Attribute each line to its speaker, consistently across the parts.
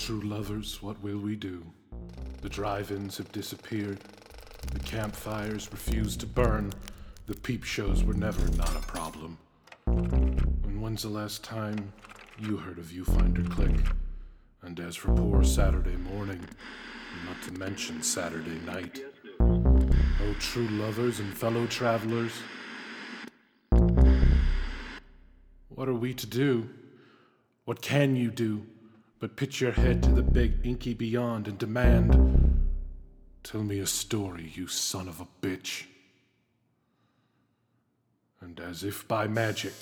Speaker 1: true lovers, what will we do? The drive ins have disappeared. The campfires refuse to burn. The peep shows were never not a problem. And when's the last time you heard of Viewfinder Click? And as for poor Saturday morning, not to mention Saturday night. Oh, true lovers and fellow travelers, what are we to do? What can you do but pitch your head to the big inky beyond and demand, Tell me a story, you son of a bitch? And as if by magic,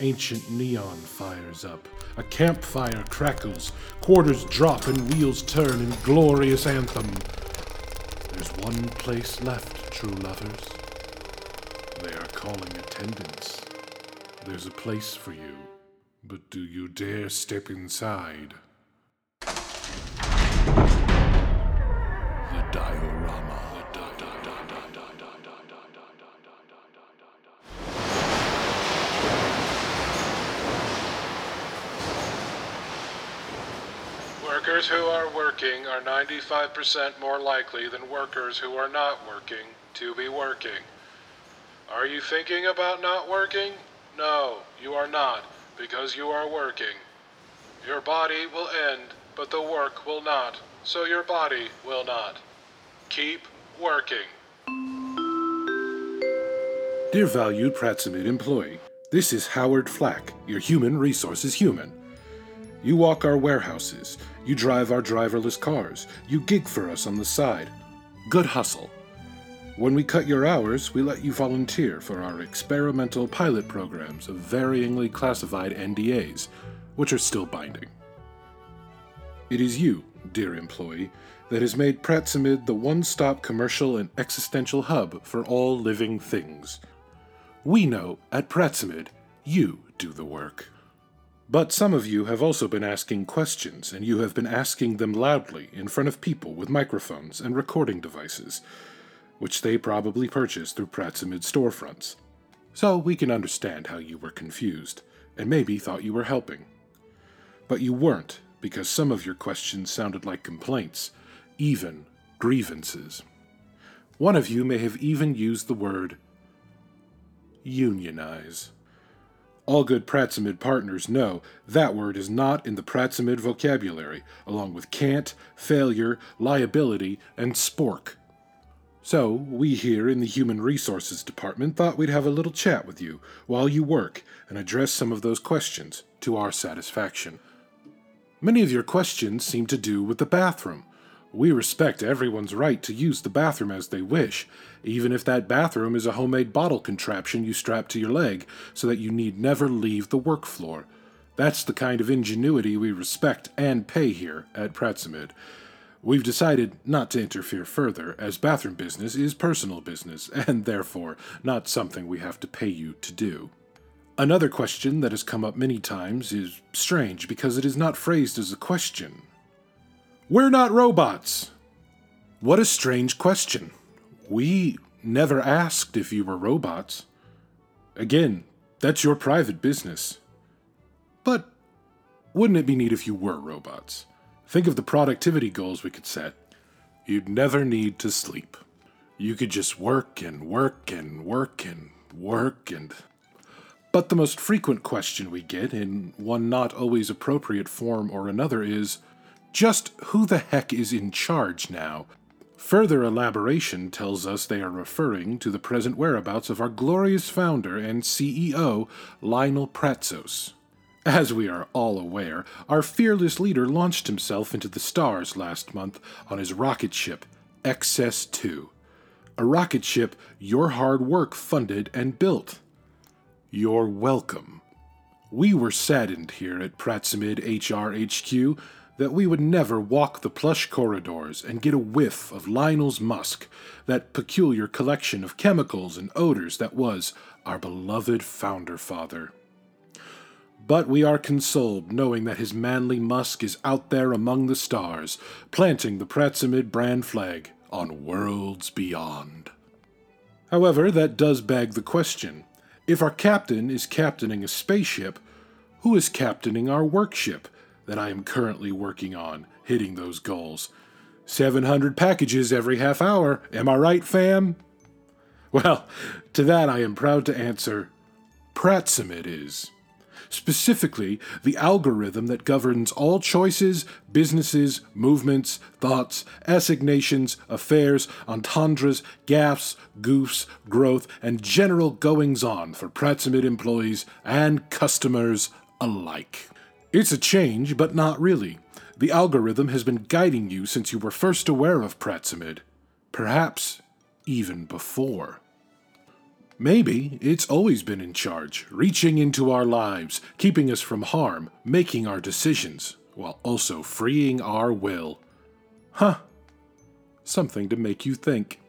Speaker 1: ancient neon fires up. A campfire crackles, quarters drop, and wheels turn in glorious anthem. There's one place left, true lovers. They are calling attendance. There's a place for you, but do you dare step inside? The diorama. Workers who are working are 95% more likely than workers who are not working to be working. Are you thinking about not working? No, you are not, because you are working. Your body will end, but the work will not, so your body will not. Keep working. Dear valued Prattsymid employee, this is Howard Flack, your human resources human. You walk our warehouses, you drive our driverless cars, you gig for us on the side. Good hustle. When we cut your hours, we let you volunteer for our experimental pilot programs of varyingly classified NDAs, which are still binding. It is you, dear employee, that has made Prattsymid the one stop commercial and existential hub for all living things. We know at Prattsymid, you do the work. But some of you have also been asking questions, and you have been asking them loudly in front of people with microphones and recording devices, which they probably purchased through Prattsymid storefronts. So we can understand how you were confused, and maybe thought you were helping. But you weren't, because some of your questions sounded like complaints, even grievances. One of you may have even used the word unionize. All good Prattsymid partners know that word is not in the Prattsymid vocabulary, along with can't, failure, liability, and spork. So, we here in the Human Resources Department thought we'd have a little chat with you while you work and address some of those questions to our satisfaction. Many of your questions seem to do with the bathroom. We respect everyone's right to use the bathroom as they wish, even if that bathroom is a homemade bottle contraption you strap to your leg so that you need never leave the work floor. That's the kind of ingenuity we respect and pay here at Prattsymid. We've decided not to interfere further, as bathroom business is personal business, and therefore not something we have to pay you to do. Another question that has come up many times is strange because it is not phrased as a question. We're not robots! What a strange question. We never asked if you were robots. Again, that's your private business. But wouldn't it be neat if you were robots? Think of the productivity goals we could set. You'd never need to sleep. You could just work and work and work and work and. But the most frequent question we get, in one not always appropriate form or another, is just who the heck is in charge now? Further elaboration tells us they are referring to the present whereabouts of our glorious founder and CEO, Lionel Pratzos. As we are all aware, our fearless leader launched himself into the stars last month on his rocket ship, XS 2. A rocket ship your hard work funded and built. You're welcome. We were saddened here at Prattsymid HRHQ that we would never walk the plush corridors and get a whiff of Lionel's musk, that peculiar collection of chemicals and odors that was our beloved founder father. But we are consoled knowing that his manly musk is out there among the stars, planting the Prattsymid brand flag on worlds beyond. However, that does beg the question if our captain is captaining a spaceship, who is captaining our workship? that I am currently working on hitting those goals. 700 packages every half hour. Am I right, fam? Well, to that I am proud to answer Prattsymid is. Specifically, the algorithm that governs all choices, businesses, movements, thoughts, assignations, affairs, entendres, gaffes, goofs, growth, and general goings on for Prattsymid employees and customers alike. It's a change, but not really. The algorithm has been guiding you since you were first aware of Prattsymid, perhaps even before. Maybe it's always been in charge, reaching into our lives, keeping us from harm, making our decisions, while also freeing our will. Huh. Something to make you think.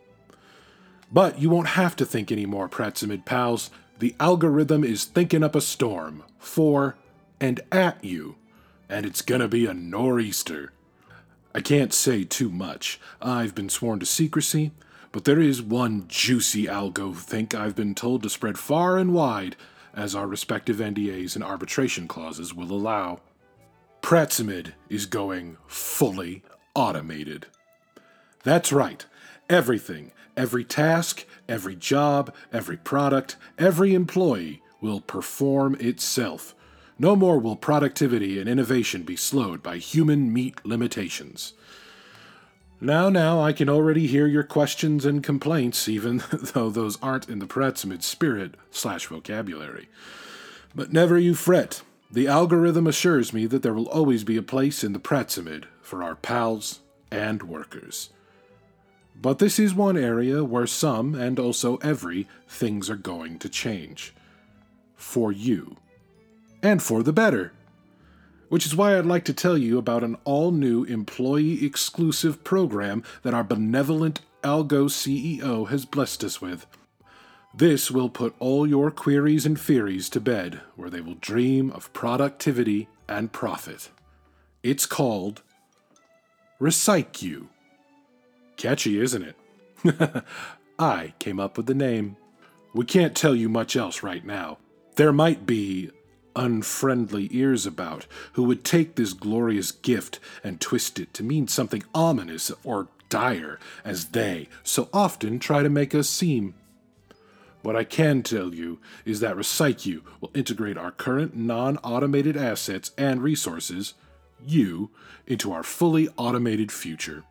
Speaker 1: But you won't have to think anymore, Prattsymid pals. The algorithm is thinking up a storm for and at you, and it's gonna be a nor'easter. I can't say too much. I've been sworn to secrecy, but there is one juicy algo think I've been told to spread far and wide, as our respective NDAs and arbitration clauses will allow. Prattsymid is going fully automated. That's right. Everything, every task, every job, every product, every employee will perform itself. No more will productivity and innovation be slowed by human meat limitations. Now, now, I can already hear your questions and complaints, even though those aren't in the Prattsymid spirit slash vocabulary. But never you fret. The algorithm assures me that there will always be a place in the Prattsymid for our pals and workers. But this is one area where some, and also every, things are going to change. For you. And for the better which is why I'd like to tell you about an all new employee exclusive program that our benevolent Algo CEO has blessed us with. This will put all your queries and theories to bed, where they will dream of productivity and profit. It's called RecyQ. Catchy, isn't it? I came up with the name. We can't tell you much else right now. There might be unfriendly ears about, who would take this glorious gift and twist it to mean something ominous or dire, as they so often try to make us seem. What I can tell you is that RecyQ will integrate our current non automated assets and resources, you, into our fully automated future.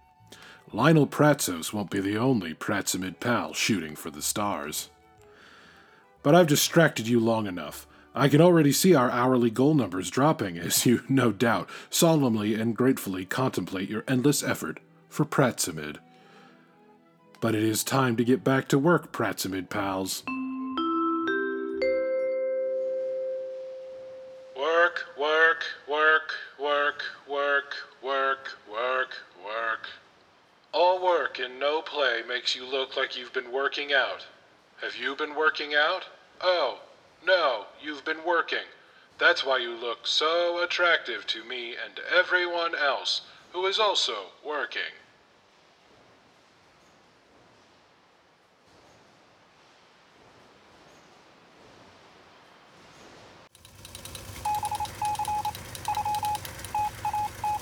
Speaker 1: Lionel Pratsos won't be the only Prattsymid pal shooting for the stars. But I've distracted you long enough. I can already see our hourly goal numbers dropping as you, no doubt, solemnly and gratefully contemplate your endless effort for Prattsymid. But it is time to get back to work, Prattsymid pals.
Speaker 2: Work, work, work, work, work, work, work, work. All work and no play makes you look like you've been working out. Have you been working out? Oh, no, you've been working. That's why you look so attractive to me and everyone else who is also working.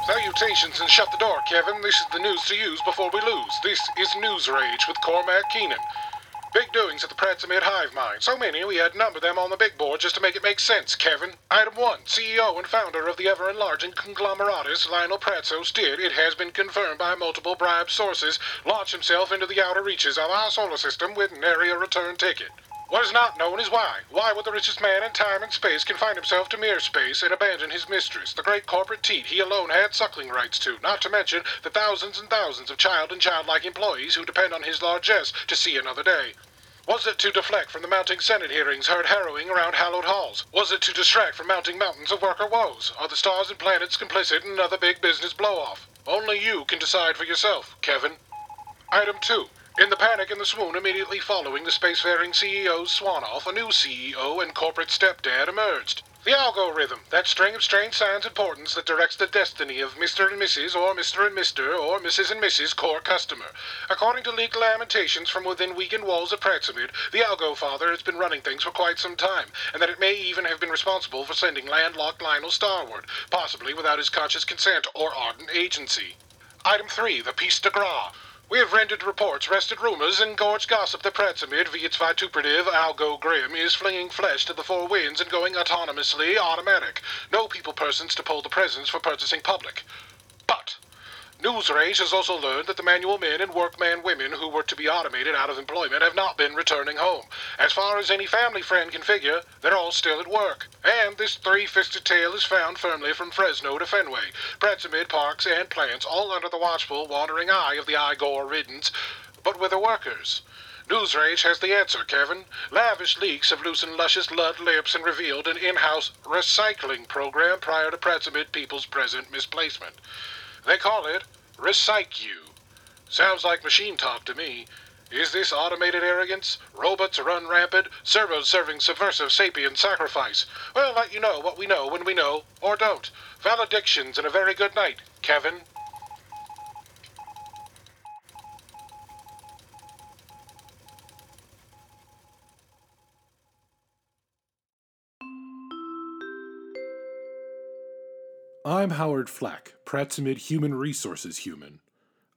Speaker 2: Salutations and shut the door, Kevin. This is the news to use before we lose. This is News Rage with Cormac Keenan. Big doings at the Prattsymid Hive Mine. So many we had numbered them on the big board just to make it make sense, Kevin. Item 1. CEO and founder of the ever-enlarging conglomeratus Lionel Pratsos did, it has been confirmed by multiple bribe sources, launch himself into the outer reaches of our solar system with an area return ticket. What is not known is why. Why would the richest man in time and space confine himself to mere space and abandon his mistress, the great corporate teat he alone had suckling rights to, not to mention the thousands and thousands of child and childlike employees who depend on his largesse to see another day? Was it to deflect from the mounting Senate hearings heard harrowing around hallowed halls? Was it to distract from mounting mountains of worker woes? Are the stars and planets complicit in another big business blow-off? Only you can decide for yourself, Kevin. Item 2. In the panic and the swoon immediately following the spacefaring CEO's swan off, a new CEO and corporate stepdad emerged. The algorithm, that string of strange signs and portents that directs the destiny of Mr. and Mrs. or Mr. and Mr. or Mrs. and Mrs. core customer. According to leaked lamentations from within weakened walls of Prattsymid, the Algo Father has been running things for quite some time, and that it may even have been responsible for sending landlocked Lionel starward, possibly without his conscious consent or ardent agency. Item 3, the Piece de Gras. We have rendered reports, wrested rumors, and gorged gossip that Prattsymid, via its vituperative Algo Grim, is flinging flesh to the four winds and going autonomously automatic. No people persons to pull the presents for purchasing public. But Newsrage has also learned that the manual men and workman women who were to be automated out of employment have not been returning home. As far as any family friend can figure, they're all still at work. And this three-fisted tail is found firmly from Fresno to Fenway, Prattsymid parks and plants, all under the watchful, wandering eye of the Igor Riddens. But with the workers. Newsrage has the answer, Kevin. Lavish leaks have loosened luscious lud lips and revealed an in-house recycling program prior to Prattsymid people's present misplacement. They call it Recycle. Sounds like machine talk to me. Is this automated arrogance? Robots run rampant, servos serving subversive sapient sacrifice. We'll let you know what we know when we know, or don't. Valedictions and a very good night, Kevin.
Speaker 1: I'm Howard Flack, Prattsymid Human Resources Human.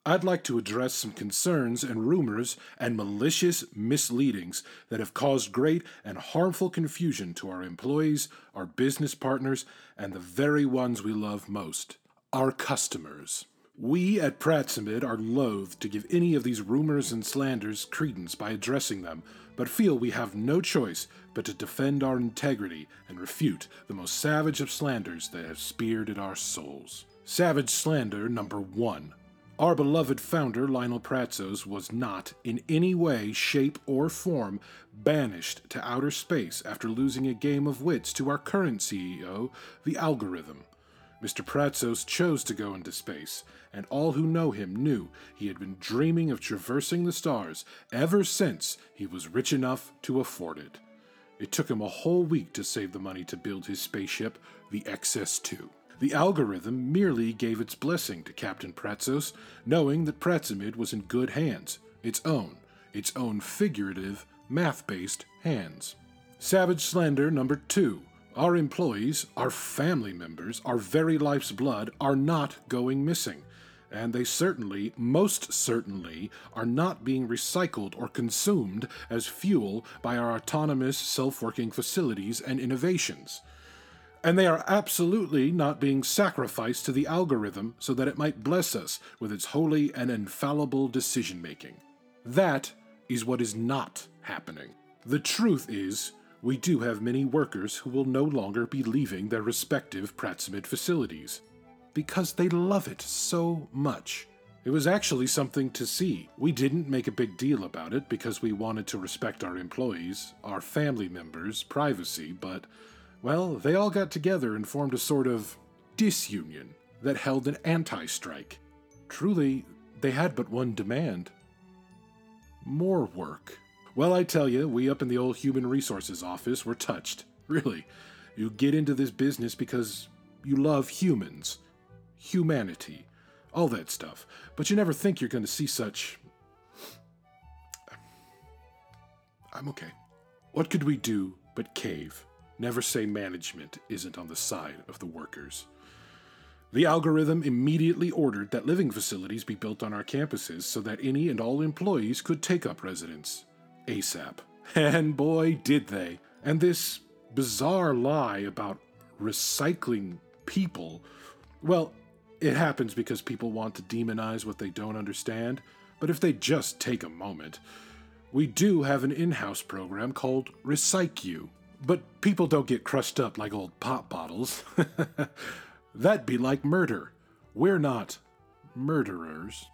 Speaker 1: I'd like to address some concerns and rumors and malicious misleadings that have caused great and harmful confusion to our employees, our business partners, and the very ones we love most our customers. We at Prattsymid are loath to give any of these rumors and slanders credence by addressing them, but feel we have no choice but to defend our integrity and refute the most savage of slanders that have speared at our souls. Savage slander number one. Our beloved founder, Lionel Pratzos, was not, in any way, shape, or form, banished to outer space after losing a game of wits to our current CEO, the algorithm. Mr. Pratzos chose to go into space, and all who know him knew he had been dreaming of traversing the stars ever since he was rich enough to afford it. It took him a whole week to save the money to build his spaceship, the XS 2. The algorithm merely gave its blessing to Captain Pratzos, knowing that Prattsymid was in good hands, its own, its own figurative, math based hands. Savage slander number two. Our employees, our family members, our very life's blood are not going missing. And they certainly, most certainly, are not being recycled or consumed as fuel by our autonomous, self working facilities and innovations and they are absolutely not being sacrificed to the algorithm so that it might bless us with its holy and infallible decision making. That is what is not happening. The truth is, we do have many workers who will no longer be leaving their respective Prattsymid facilities because they love it so much. It was actually something to see. We didn't make a big deal about it because we wanted to respect our employees, our family members' privacy, but well, they all got together and formed a sort of disunion that held an anti strike. Truly, they had but one demand more work. Well, I tell you, we up in the old Human Resources office were touched. Really. You get into this business because you love humans, humanity, all that stuff. But you never think you're going to see such. I'm okay. What could we do but cave? Never say management isn't on the side of the workers. The algorithm immediately ordered that living facilities be built on our campuses so that any and all employees could take up residence. ASAP. And boy, did they. And this bizarre lie about recycling people well, it happens because people want to demonize what they don't understand, but if they just take a moment, we do have an in house program called Recycle but people don't get crushed up like old pop bottles. That'd be like murder. We're not murderers.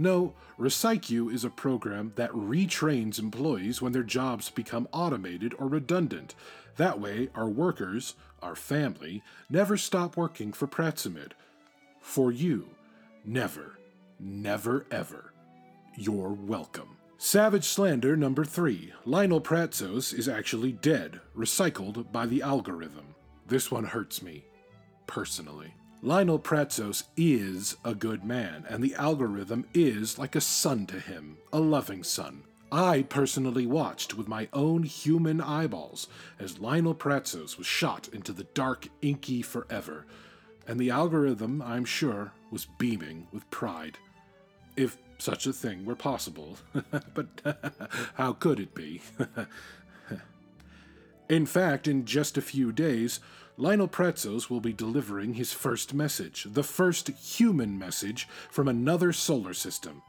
Speaker 1: No, Recycle is a program that retrains employees when their jobs become automated or redundant. That way, our workers, our family, never stop working for Prattsymid. For you, never, never ever. You're welcome. Savage slander number three. Lionel Pratzos is actually dead, recycled by the algorithm. This one hurts me, personally. Lionel Pratzos is a good man, and the algorithm is like a son to him, a loving son. I personally watched with my own human eyeballs as Lionel Pratzos was shot into the dark, inky forever, and the algorithm, I'm sure, was beaming with pride. If such a thing were possible. but how could it be? in fact, in just a few days, Lionel Pratzos will be delivering his first message, the first human message from another solar system.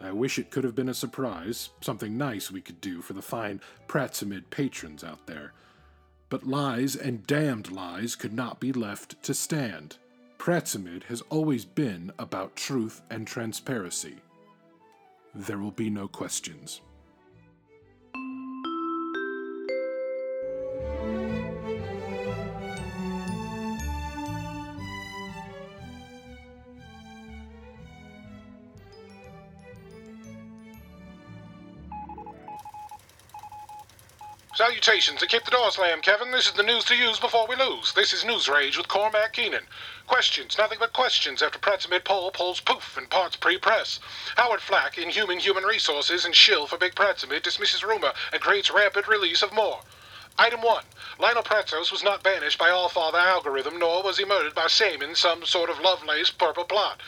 Speaker 1: I wish it could have been a surprise, something nice we could do for the fine Prattsymid patrons out there. But lies and damned lies could not be left to stand. Prattsymid has always been about truth and transparency. There will be no questions.
Speaker 2: Salutations and keep the door slammed, Kevin. This is the news to use before we lose. This is News Rage with Cormac Keenan. Questions, nothing but questions after Prattsymid poll polls poof and parts pre-press. Howard Flack, Inhuman Human human Resources and shill for Big Prattsymid, dismisses rumor and creates rapid release of more. Item 1. Lionel Pratzos was not banished by All-Father algorithm, nor was he murdered by Saman, some sort of Lovelace purple plot.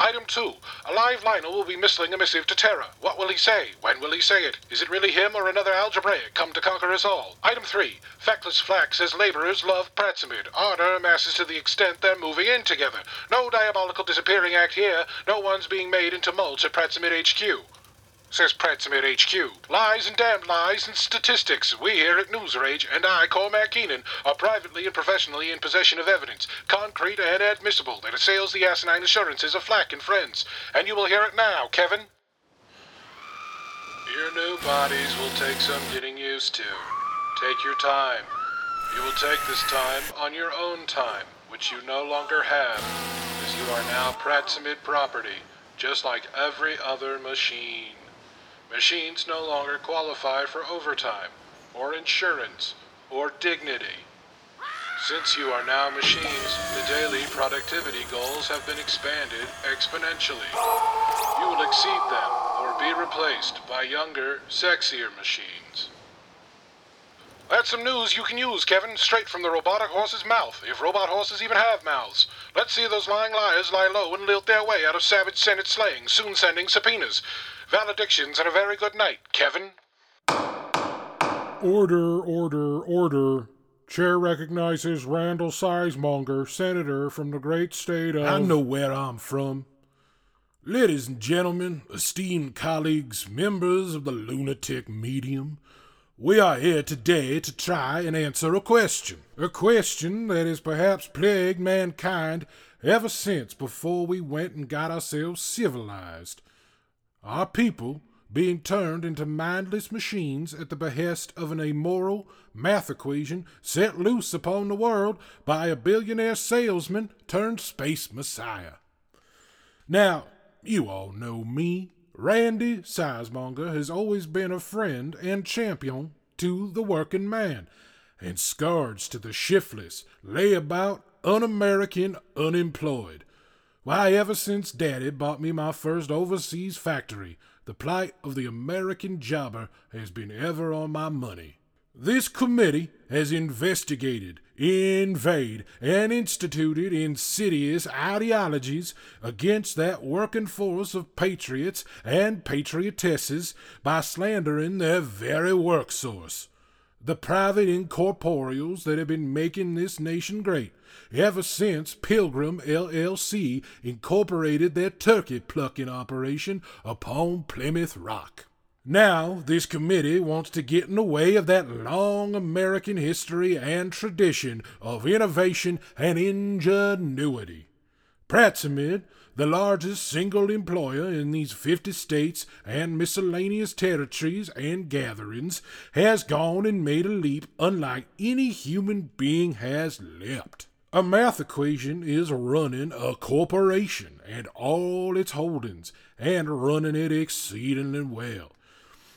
Speaker 2: Item 2. Alive Lionel will be missling a missive to Terra. What will he say? When will he say it? Is it really him or another algebraic come to conquer us all? Item 3. Feckless Flack says laborers love Prattsymid. Ardor amasses to the extent they're moving in together. No diabolical disappearing act here. No one's being made into mulch at Prattsymid HQ says Prattsymid HQ. Lies and damned lies and statistics. We here at News Rage and I, Cormac Keenan, are privately and professionally in possession of evidence, concrete and admissible, that assails the asinine assurances of Flack and friends. And you will hear it now, Kevin. Your new bodies will take some getting used to. Take your time. You will take this time on your own time, which you no longer have, as you are now Prattsymid property, just like every other machine. Machines no longer qualify for overtime, or insurance, or dignity. Since you are now machines, the daily productivity goals have been expanded exponentially. You will exceed them, or be replaced by younger, sexier machines. That's some news you can use, Kevin, straight from the robotic horse's mouth, if robot horses even have mouths. Let's see those lying liars lie low and lilt their way out of savage Senate slaying, soon sending subpoenas. Valedictions and a very good night, Kevin.
Speaker 1: Order, order, order. Chair recognizes Randall Sizemonger, Senator from the great state of.
Speaker 3: I know where I'm from. Ladies and gentlemen, esteemed colleagues, members of the lunatic medium, we are here today to try and answer a question. A question that has perhaps plagued mankind ever since before we went and got ourselves civilized. Our people being turned into mindless machines at the behest of an immoral math equation set loose upon the world by a billionaire salesman turned space messiah. Now, you all know me. Randy Sizemonger has always been a friend and champion to the working man, and scourge to the shiftless, layabout, un American, unemployed. Why, ever since Daddy bought me my first overseas factory, the plight of the American jobber has been ever on my money. This committee has investigated, invaded, and instituted insidious ideologies against that working force of patriots and patriotesses by slandering their very work source the private incorporeals that have been making this nation great ever since Pilgrim LLC incorporated their turkey plucking operation upon Plymouth Rock. Now, this committee wants to get in the way of that long American history and tradition of innovation and ingenuity. Prattsymid the largest single employer in these 50 states and miscellaneous territories and gatherings, has gone and made a leap unlike any human being has leapt. A math equation is running a corporation and all its holdings, and running it exceedingly well.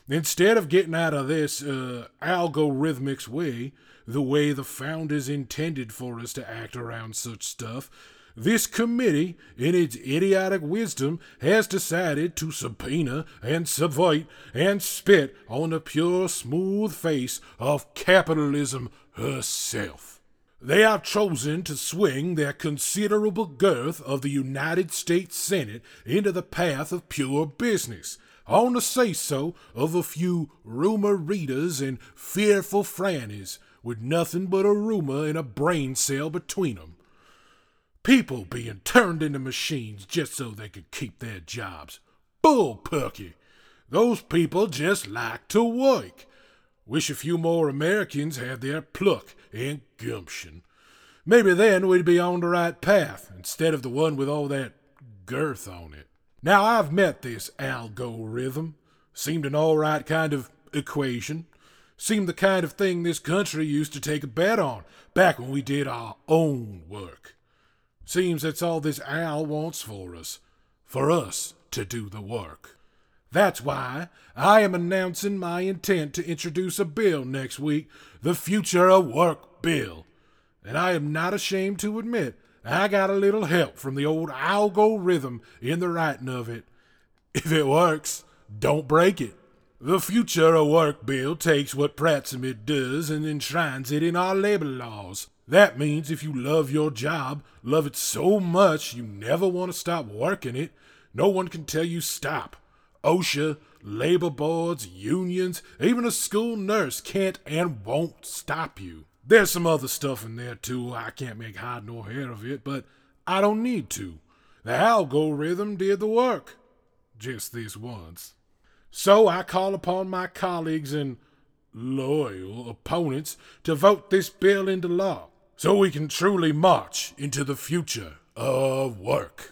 Speaker 3: Instead of getting out of this uh, algorithmic way, the way the founders intended for us to act around such stuff, this committee, in its idiotic wisdom, has decided to subpoena and subvert and spit on the pure, smooth face of capitalism herself. They have chosen to swing their considerable girth of the United States Senate into the path of pure business, on the say so of a few rumor readers and fearful frannies with nothing but a rumor and a brain cell between 'em. People being turned into machines just so they could keep their jobs. Bull perky. Those people just like to work. Wish a few more Americans had their pluck and gumption. Maybe then we'd be on the right path instead of the one with all that girth on it. Now I've met this algorithm. Seemed an all right kind of equation. Seemed the kind of thing this country used to take a bet on back when we did our own work. Seems that's all this Al wants for us, for us to do the work. That's why I am announcing my intent to introduce a bill next week, the Future of Work Bill. And I am not ashamed to admit I got a little help from the old algorithm in the writing of it. If it works, don't break it. The Future of Work Bill takes what Prattsymid does and enshrines it in our labor laws. That means if you love your job, love it so much you never want to stop working it, no one can tell you stop. OSHA, labor boards, unions, even a school nurse can't and won't stop you. There's some other stuff in there too. I can't make hide nor hair of it, but I don't need to. The algorithm did the work. Just this once. So I call upon my colleagues and loyal opponents to vote this bill into law so we can truly march into the future of work.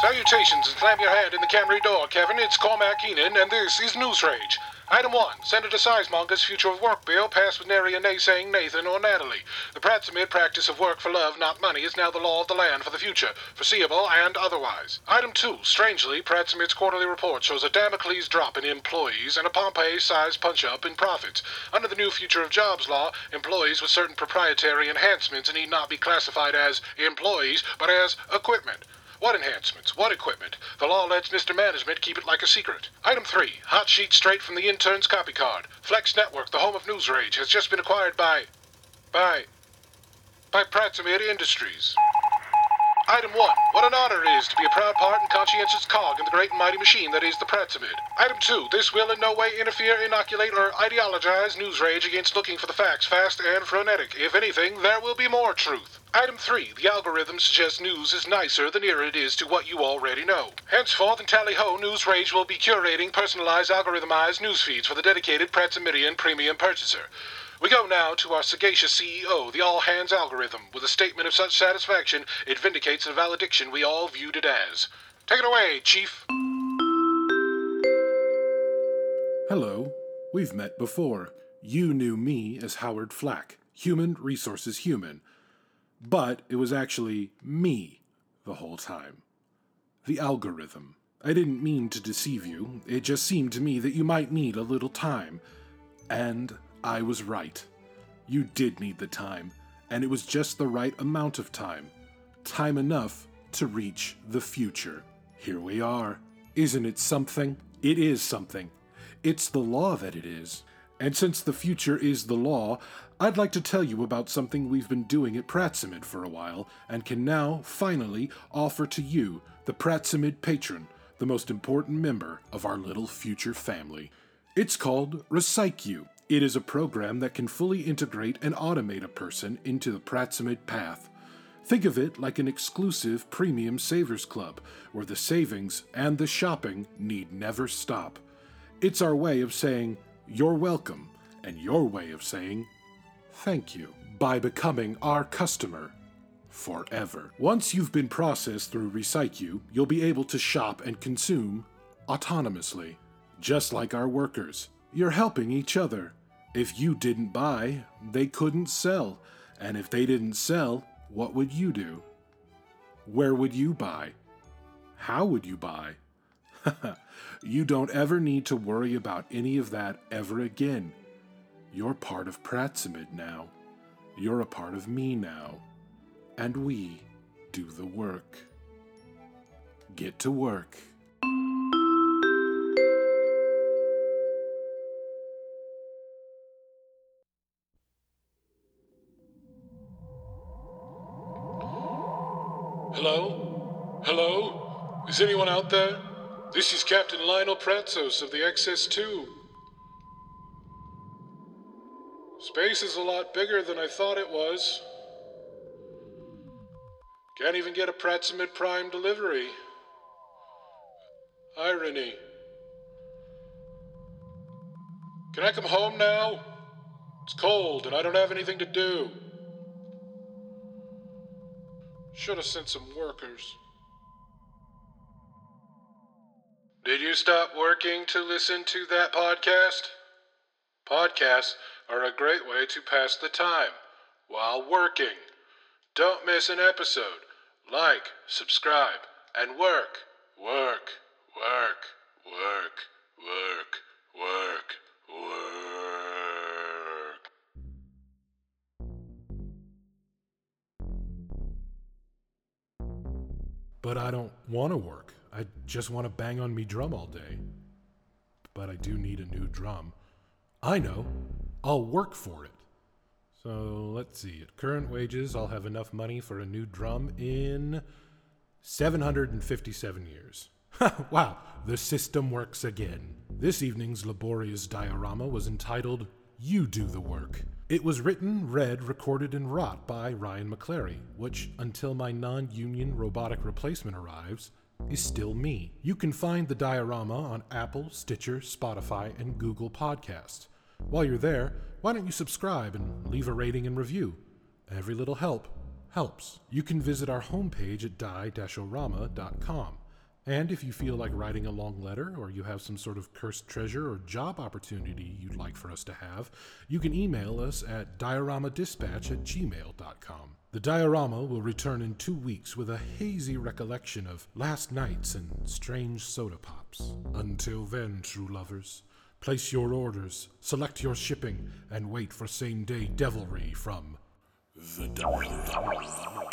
Speaker 2: Salutations and slam your hand in the Camry door, Kevin. It's Cormac Keenan, and this is News Rage. Item 1. Senator Sizemonger's Future of Work bill passed with nary a naysaying Nathan or Natalie. The Prattsymid practice of work for love, not money, is now the law of the land for the future, foreseeable and otherwise. Item 2. Strangely, Prattsymid's quarterly report shows a Damocles drop in employees and a Pompeii-sized punch-up in profits. Under the new Future of Jobs law, employees with certain proprietary enhancements need not be classified as employees, but as equipment. What enhancements? What equipment? The law lets Mr. Management keep it like a secret. Item 3. Hot sheet straight from the intern's copy card. Flex Network, the home of News Rage, has just been acquired by... by... by Prattsymid Industries. Item 1. What an honor it is to be a proud part and conscientious cog in the great and mighty machine that is the Prattsymid. Item 2. This will in no way interfere, inoculate, or ideologize news rage against looking for the facts fast and frenetic. If anything, there will be more truth. Item 3. The algorithm suggests news is nicer the nearer it is to what you already know. Henceforth, in Tally Ho, News Rage will be curating personalized, algorithmized news feeds for the dedicated Prattsymidian premium purchaser. We go now to our sagacious CEO, the all hands algorithm, with a statement of such satisfaction it vindicates the valediction we all viewed it as. Take it away, Chief.
Speaker 1: Hello, we've met before. You knew me as Howard Flack, Human Resources Human. But it was actually me the whole time. The algorithm. I didn't mean to deceive you, it just seemed to me that you might need a little time. And I was right. You did need the time, and it was just the right amount of time. Time enough to reach the future. Here we are. Isn't it something? It is something. It's the law that it is. And since the future is the law, I'd like to tell you about something we've been doing at Prattsymid for a while and can now, finally, offer to you, the Prattsymid patron, the most important member of our little future family. It's called Recycu. It is a program that can fully integrate and automate a person into the Prattsymid path. Think of it like an exclusive premium savers club where the savings and the shopping need never stop. It's our way of saying, You're welcome, and your way of saying, Thank you, by becoming our customer forever. Once you've been processed through Recycu, you'll be able to shop and consume autonomously, just like our workers. You're helping each other. If you didn't buy, they couldn't sell. And if they didn't sell, what would you do? Where would you buy? How would you buy? you don't ever need to worry about any of that ever again. You're part of Prattsymid now. You're a part of me now. And we do the work. Get to work.
Speaker 2: Hello? Hello? Is anyone out there? This is Captain Lionel Pratzos of the XS2. Space is a lot bigger than I thought it was. Can't even get a Prattsymid Prime delivery. Irony. Can I come home now? It's cold and I don't have anything to do. Should have sent some workers. Did you stop working to listen to that podcast? Podcasts are a great way to pass the time while working. Don't miss an episode. Like, subscribe, and work, work, work, work, work, work, work.
Speaker 3: But I don't want to work. I just want to bang on me drum all day. But I do need a new drum. I know. I'll work for it. So let's see. At current wages, I'll have enough money for a new drum in 757 years. wow, the system works again. This evening's laborious diorama was entitled You Do the Work. It was written, read, recorded, and wrought by Ryan McClary, which, until my non union robotic replacement arrives, is still me. You can find the diorama on Apple, Stitcher, Spotify, and Google Podcasts. While you're there, why don't you subscribe and leave a rating and review? Every little help helps. You can visit our homepage at die-orama.com. And if you feel like writing a long letter or you have some sort of cursed treasure or job opportunity you'd like for us to have, you can email us at dioramadispatch at gmail.com. The diorama will return in two weeks with a hazy recollection of last nights and strange soda pops. Until then, true lovers, place your orders, select your shipping, and wait for same day devilry from the diorama.